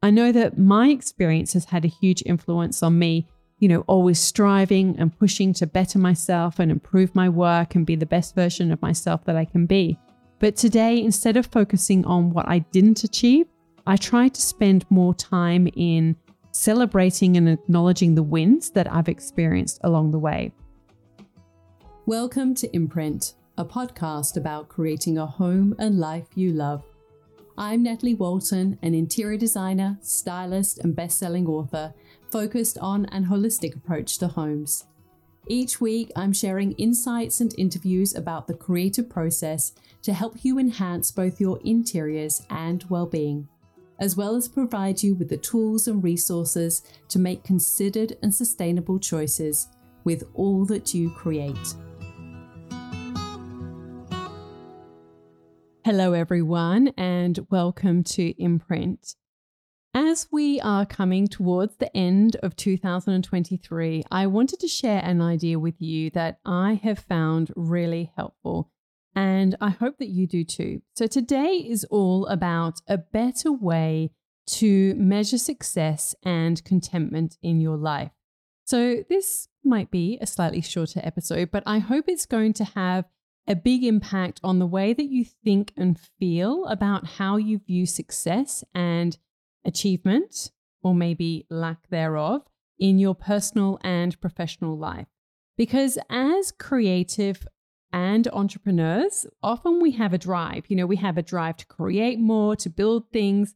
I know that my experience has had a huge influence on me, you know, always striving and pushing to better myself and improve my work and be the best version of myself that I can be. But today, instead of focusing on what I didn't achieve, I try to spend more time in celebrating and acknowledging the wins that I've experienced along the way. Welcome to Imprint, a podcast about creating a home and life you love. I'm Natalie Walton, an interior designer, stylist, and best selling author focused on an holistic approach to homes. Each week, I'm sharing insights and interviews about the creative process to help you enhance both your interiors and well being, as well as provide you with the tools and resources to make considered and sustainable choices with all that you create. Hello, everyone, and welcome to Imprint. As we are coming towards the end of 2023, I wanted to share an idea with you that I have found really helpful, and I hope that you do too. So, today is all about a better way to measure success and contentment in your life. So, this might be a slightly shorter episode, but I hope it's going to have a big impact on the way that you think and feel about how you view success and achievement, or maybe lack thereof, in your personal and professional life. Because as creative and entrepreneurs, often we have a drive. You know, we have a drive to create more, to build things.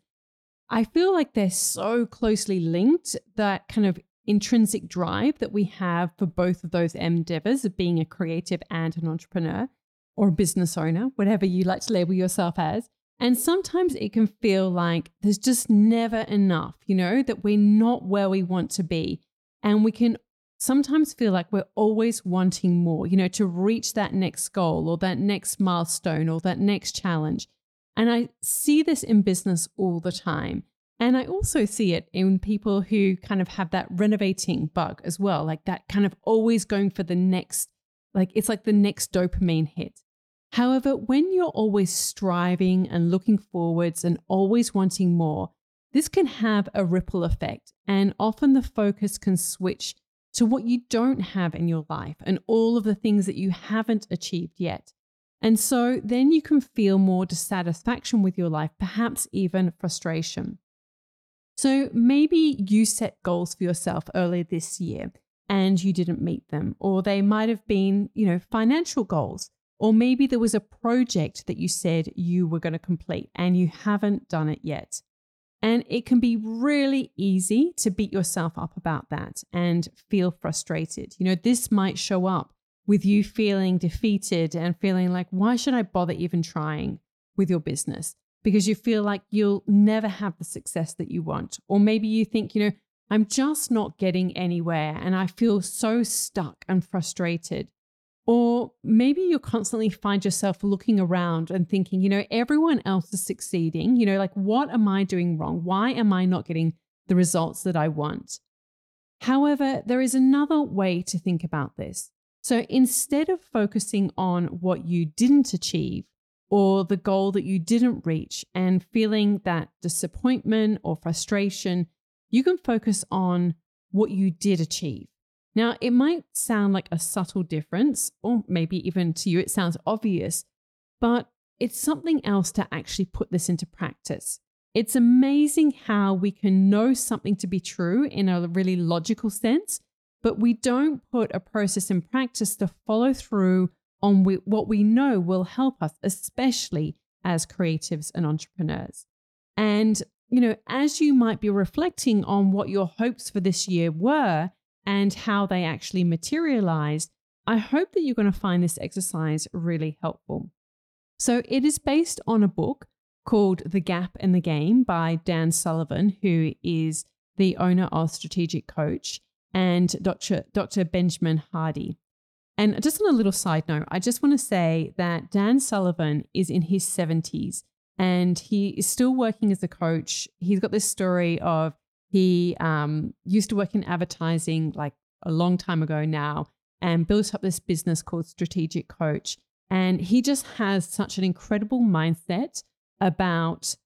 I feel like they're so closely linked that kind of intrinsic drive that we have for both of those endeavors of being a creative and an entrepreneur or business owner, whatever you like to label yourself as. And sometimes it can feel like there's just never enough, you know, that we're not where we want to be. And we can sometimes feel like we're always wanting more, you know, to reach that next goal or that next milestone or that next challenge. And I see this in business all the time. And I also see it in people who kind of have that renovating bug as well, like that kind of always going for the next like it's like the next dopamine hit. However, when you're always striving and looking forwards and always wanting more, this can have a ripple effect. And often the focus can switch to what you don't have in your life and all of the things that you haven't achieved yet. And so then you can feel more dissatisfaction with your life, perhaps even frustration. So maybe you set goals for yourself earlier this year and you didn't meet them. Or they might have been, you know, financial goals. Or maybe there was a project that you said you were going to complete and you haven't done it yet. And it can be really easy to beat yourself up about that and feel frustrated. You know, this might show up with you feeling defeated and feeling like, why should I bother even trying with your business? Because you feel like you'll never have the success that you want. Or maybe you think, you know, I'm just not getting anywhere and I feel so stuck and frustrated. Or maybe you constantly find yourself looking around and thinking, you know, everyone else is succeeding. You know, like, what am I doing wrong? Why am I not getting the results that I want? However, there is another way to think about this. So instead of focusing on what you didn't achieve or the goal that you didn't reach and feeling that disappointment or frustration you can focus on what you did achieve. Now, it might sound like a subtle difference, or maybe even to you it sounds obvious, but it's something else to actually put this into practice. It's amazing how we can know something to be true in a really logical sense, but we don't put a process in practice to follow through on what we know will help us, especially as creatives and entrepreneurs. And you know, as you might be reflecting on what your hopes for this year were and how they actually materialized, I hope that you're going to find this exercise really helpful. So, it is based on a book called The Gap and the Gain by Dan Sullivan, who is the owner of Strategic Coach, and Dr. Dr. Benjamin Hardy. And just on a little side note, I just want to say that Dan Sullivan is in his 70s and he is still working as a coach. He's got this story of he um, used to work in advertising like a long time ago now and built up this business called Strategic Coach. And he just has such an incredible mindset about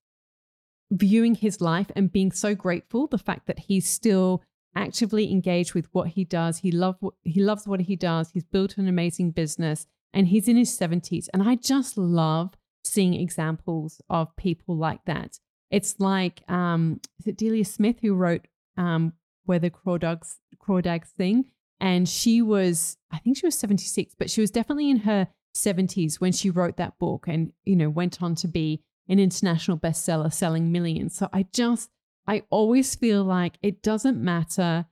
viewing his life and being so grateful the fact that he's still actively engaged with what he does. He love he loves what he does. He's built an amazing business and he's in his 70s. And I just love seeing examples of people like that. It's like um, is it Delia Smith who wrote um, Where the Crawdads Crawdads Sing? And she was, I think she was 76, but she was definitely in her 70s when she wrote that book and, you know, went on to be an international bestseller selling millions. So I just, I always feel like it doesn't matter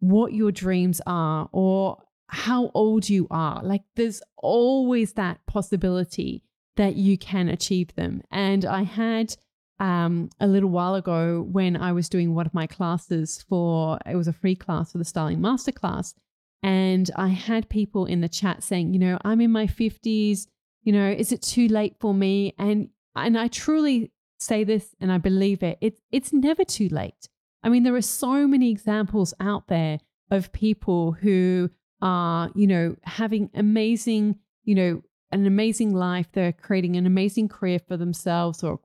what your dreams are or how old you are. Like there's always that possibility that you can achieve them. And I had um, a little while ago when I was doing one of my classes for, it was a free class for the Styling Masterclass. And I had people in the chat saying, you know, I'm in my 50s, you know, is it too late for me? And and I truly say this and I believe it. It's it's never too late. I mean, there are so many examples out there of people who are, you know, having amazing, you know, an amazing life. They're creating an amazing career for themselves or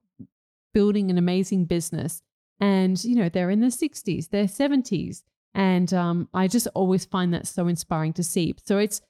building an amazing business. And, you know, they're in their 60s, their 70s. And um, I just always find that so inspiring to see. So it's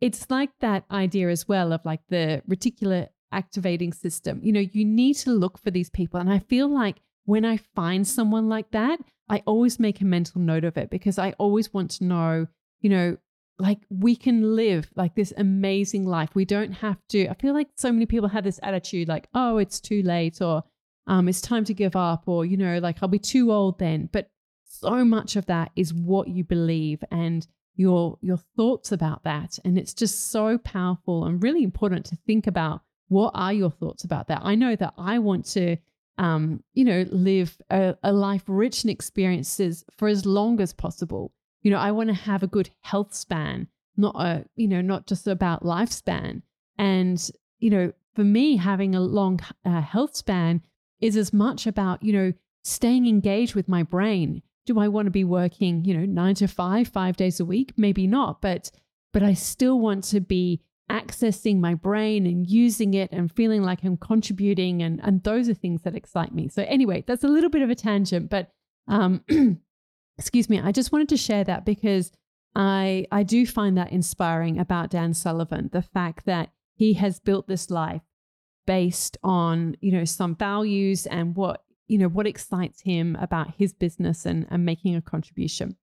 it's like that idea as well of like the reticular activating system. You know, you need to look for these people. And I feel like when I find someone like that, I always make a mental note of it because I always want to know, you know, like we can live like this amazing life. We don't have to. I feel like so many people have this attitude like, oh, it's too late or um, it's time to give up or, you know, like I'll be too old then. But so much of that is what you believe and your your thoughts about that. And it's just so powerful and really important to think about what are your thoughts about that? I know that I want to, um, you know, live a, a life rich in experiences for as long as possible. You know, I want to have a good health span, not a, you know, not just about lifespan. And, you know, for me, having a long uh, health span is as much about, you know, staying engaged with my brain. Do I want to be working, you know, nine to five, five days a week? Maybe not, but but I still want to be accessing my brain and using it and feeling like I'm contributing. And, and those are things that excite me. So, anyway, that's a little bit of a tangent, but um, excuse me, I just wanted to share that because I, I do find that inspiring about Dan Sullivan the fact that he has built this life based on you know some values and what you know what excites him about his business and, and making a contribution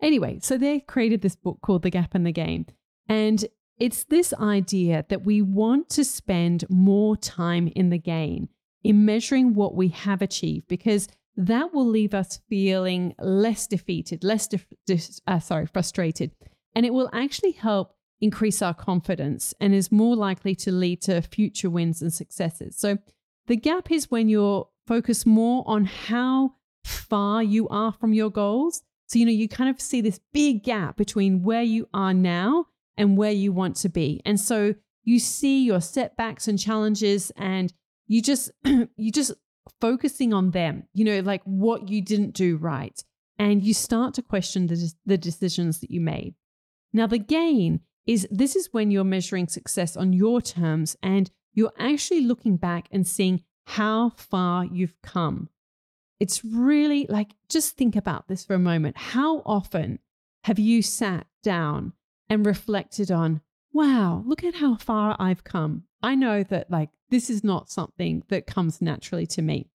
anyway so they created this book called the gap and the Gain. and it's this idea that we want to spend more time in the gain, in measuring what we have achieved, because that will leave us feeling less defeated, less dis- uh, sorry, frustrated, and it will actually help increase our confidence and is more likely to lead to future wins and successes. So the gap is when you're focused more on how far you are from your goals. So, you know, you kind of see this big gap between where you are now and where you want to be. And so you see your setbacks and challenges and you just you just focusing on them, you know, like what you didn't do right. And you start to question the, the decisions that you made. Now, the gain is this is when you're measuring success on your terms and you're actually looking back and seeing how far you've come. It's really like, just think about this for a moment. How often have you sat down and reflected on, wow, look at how far I've come. I know that like this is not something that comes naturally to me.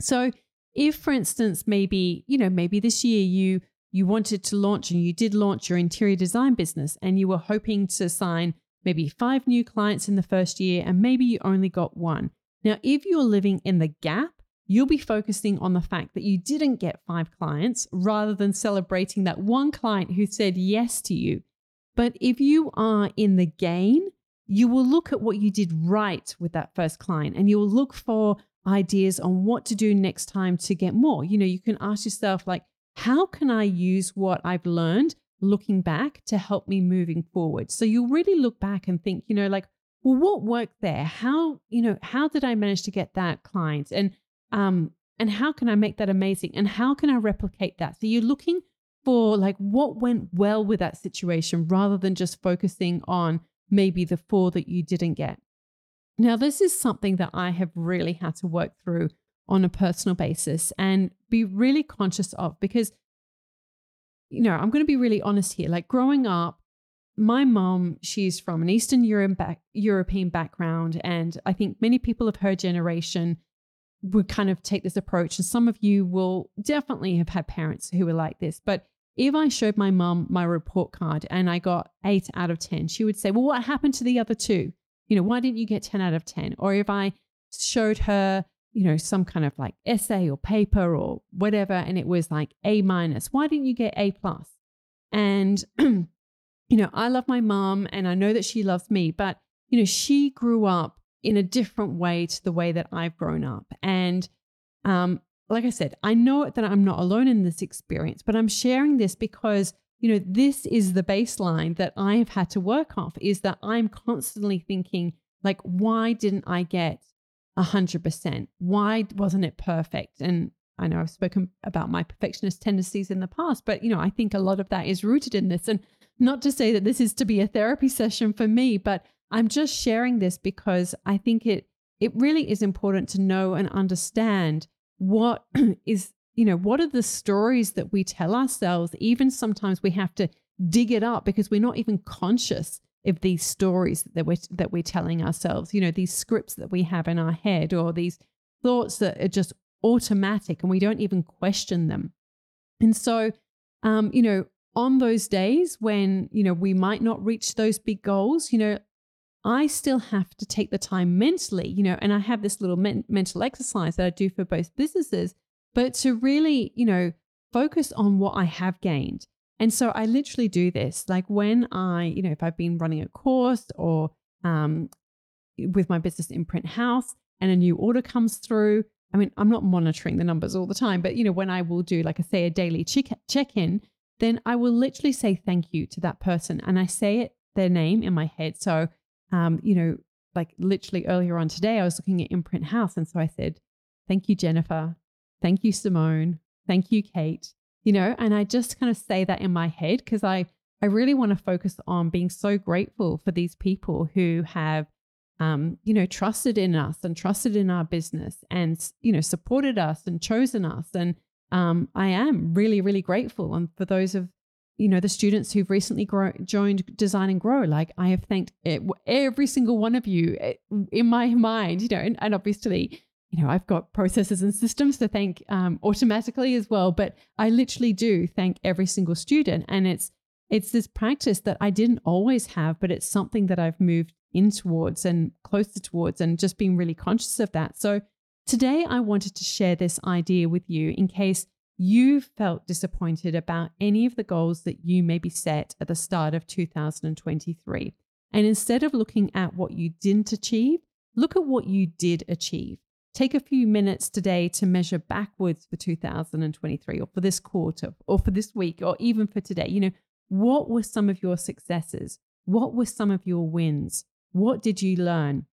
So if for instance maybe, you know, maybe this year you you wanted to launch and you did launch your interior design business and you were hoping to sign maybe 5 new clients in the first year and maybe you only got one. Now, if you're living in the gap, you'll be focusing on the fact that you didn't get 5 clients rather than celebrating that one client who said yes to you but if you are in the gain, you will look at what you did right with that first client and you will look for ideas on what to do next time to get more. You know, you can ask yourself, like, how can I use what I've learned looking back to help me moving forward? So you'll really look back and think, you know, like, well, what worked there? How, you know, how did I manage to get that client? And um, and how can I make that amazing? And how can I replicate that? So you're looking for like what went well with that situation rather than just focusing on maybe the four that you didn't get. Now, this is something that I have really had to work through on a personal basis and be really conscious of because you know i'm going to be really honest here like growing up my mom she's from an eastern european background and i think many people of her generation would kind of take this approach and some of you will definitely have had parents who were like this but if i showed my mom my report card and i got 8 out of 10 she would say well what happened to the other two you know why didn't you get 10 out of 10 or if i showed her you know, some kind of like essay or paper or whatever, and it was like A minus. Why didn't you get A plus? And, you know, I love my mom and I know that she loves me, but, you know, she grew up in a different way to the way that I've grown up. And, um, like I said, I know that I'm not alone in this experience, but I'm sharing this because, you know, this is the baseline that I have had to work off is that I'm constantly thinking, like, why didn't I get 100%. Why wasn't it perfect? And I know I've spoken about my perfectionist tendencies in the past, but you know, I think a lot of that is rooted in this. And not to say that this is to be a therapy session for me, but I'm just sharing this because I think it it really is important to know and understand what is, you know, what are the stories that we tell ourselves. Even sometimes we have to dig it up because we're not even conscious of these stories that we're that we're telling ourselves you know these scripts that we have in our head or these thoughts that are just automatic and we don't even question them and so um, you know on those days when you know we might not reach those big goals you know i still have to take the time mentally you know and i have this little men- mental exercise that i do for both businesses but to really you know focus on what i have gained and so I literally do this. Like when I, you know, if I've been running a course or um, with my business imprint house and a new order comes through, I mean, I'm not monitoring the numbers all the time, but you know, when I will do like I say a daily check in, then I will literally say thank you to that person, and I say it their name in my head. So, um, you know, like literally earlier on today, I was looking at Imprint House, and so I said, "Thank you, Jennifer. Thank you, Simone. Thank you, Kate you know, and I just kind of say that in my head because I, I really want to focus on being so grateful for these people who have, um, you know, trusted in us and trusted in our business and, you know, supported us and chosen us. And um, I am really, really grateful. And for those of, you know, the students who've recently grow, joined Design and Grow, like I have thanked it, every single one of you in my mind, you know, and, and obviously you know, I've got processes and systems to thank um, automatically as well, but I literally do thank every single student. And it's it's this practice that I didn't always have, but it's something that I've moved in towards and closer towards and just being really conscious of that. So today I wanted to share this idea with you in case you felt disappointed about any of the goals that you maybe set at the start of 2023. And instead of looking at what you didn't achieve, look at what you did achieve. Take a few minutes today to measure backwards for 2023 or for this quarter or for this week or even for today. You know, what were some of your successes? What were some of your wins? What did you learn?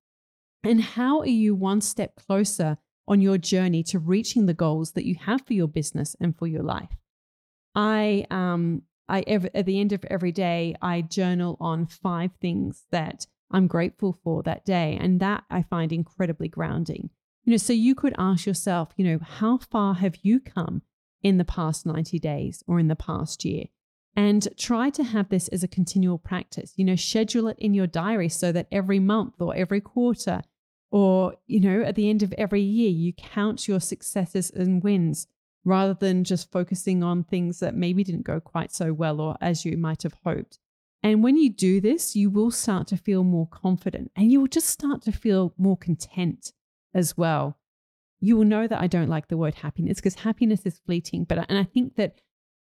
And how are you one step closer on your journey to reaching the goals that you have for your business and for your life? I um I ever, at the end of every day I journal on five things that I'm grateful for that day and that I find incredibly grounding. You know, so you could ask yourself, you know, how far have you come in the past 90 days or in the past year? And try to have this as a continual practice. You know, schedule it in your diary so that every month or every quarter or, you know, at the end of every year, you count your successes and wins rather than just focusing on things that maybe didn't go quite so well or as you might have hoped. And when you do this, you will start to feel more confident and you will just start to feel more content as well, you will know that I don't like the word happiness because happiness is fleeting. But and I think that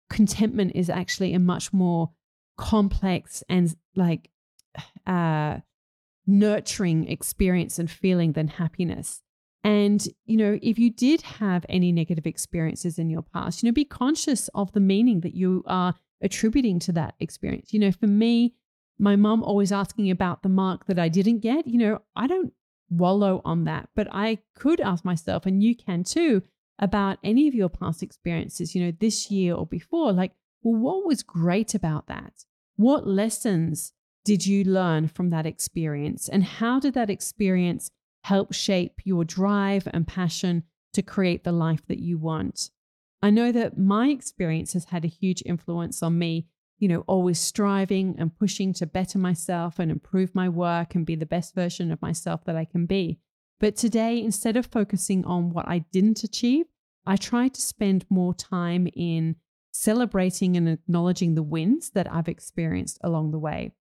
contentment is actually a much more complex and like uh, nurturing experience and feeling than happiness. And, you know, if you did have any negative experiences in your past, you know, be conscious of the meaning that you are attributing to that experience. You know, for me, my mom always asking about the mark that I didn't get, you know, I don't wallow on that. But I could ask myself, and you can too, about any of your past experiences, you know, this year or before, like, well, what was great about that? What lessons did you learn from that experience? And how did that experience help shape your drive and passion to create the life that you want. I know that my experience has had a huge influence on me, you know, always striving and pushing to better myself and improve my work and be the best version of myself that I can be. But today, instead of focusing on what I didn't achieve, I try to spend more time in celebrating and acknowledging the wins that I've experienced along the way.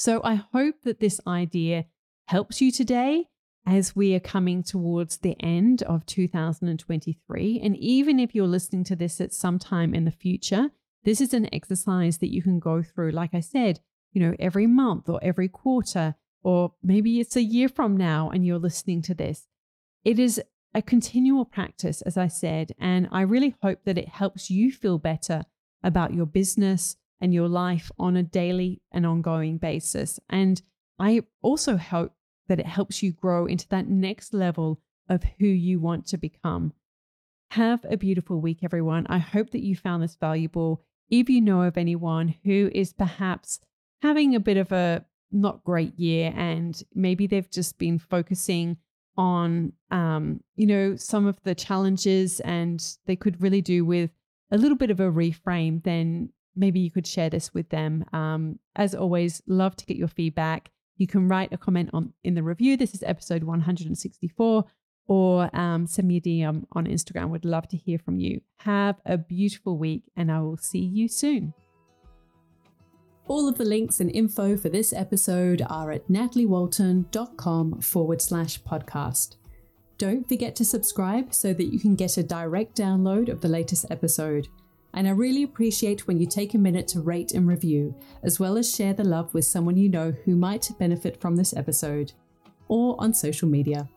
So I hope that this idea helps you today as we are coming towards the end of 2023. And even if you're listening to this at some time in the future, this is an exercise that you can go through, like I said, you know, every month or every quarter, or maybe it's a year from now and you're listening to this. It is a continual practice, as I said, and I really hope that it helps you feel better about your business and your life on a daily and ongoing basis. And I also hope that it helps you grow into that next level of who you want to become. Have a beautiful week, everyone. I hope that you found this valuable. If you know of anyone who is perhaps having a bit of a not great year and maybe they've just been focusing on um, you know some of the challenges and they could really do with a little bit of a reframe then maybe you could share this with them. Um, as always love to get your feedback. You can write a comment on in the review. This is episode 164 or um, send me a dm on instagram. Would love to hear from you. Have a beautiful week and i will see you soon. All of the links and info for this episode are at nataliewalton.com forward slash podcast. Don't forget to subscribe so that you can get a direct download of the latest episode. And I really appreciate when you take a minute to rate and review, as well as share the love with someone you know who might benefit from this episode, or on social media.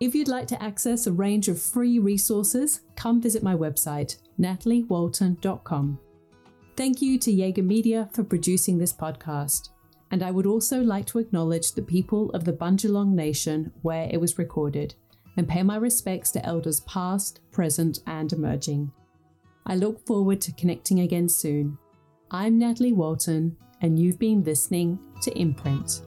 If you'd like to access a range of free resources, come visit my website, nataliewalton.com. Thank you to Jaeger Media for producing this podcast. And I would also like to acknowledge the people of the Bundjalung Nation where it was recorded and pay my respects to elders past, present, and emerging. I look forward to connecting again soon. I'm Natalie Walton, and you've been listening to Imprint.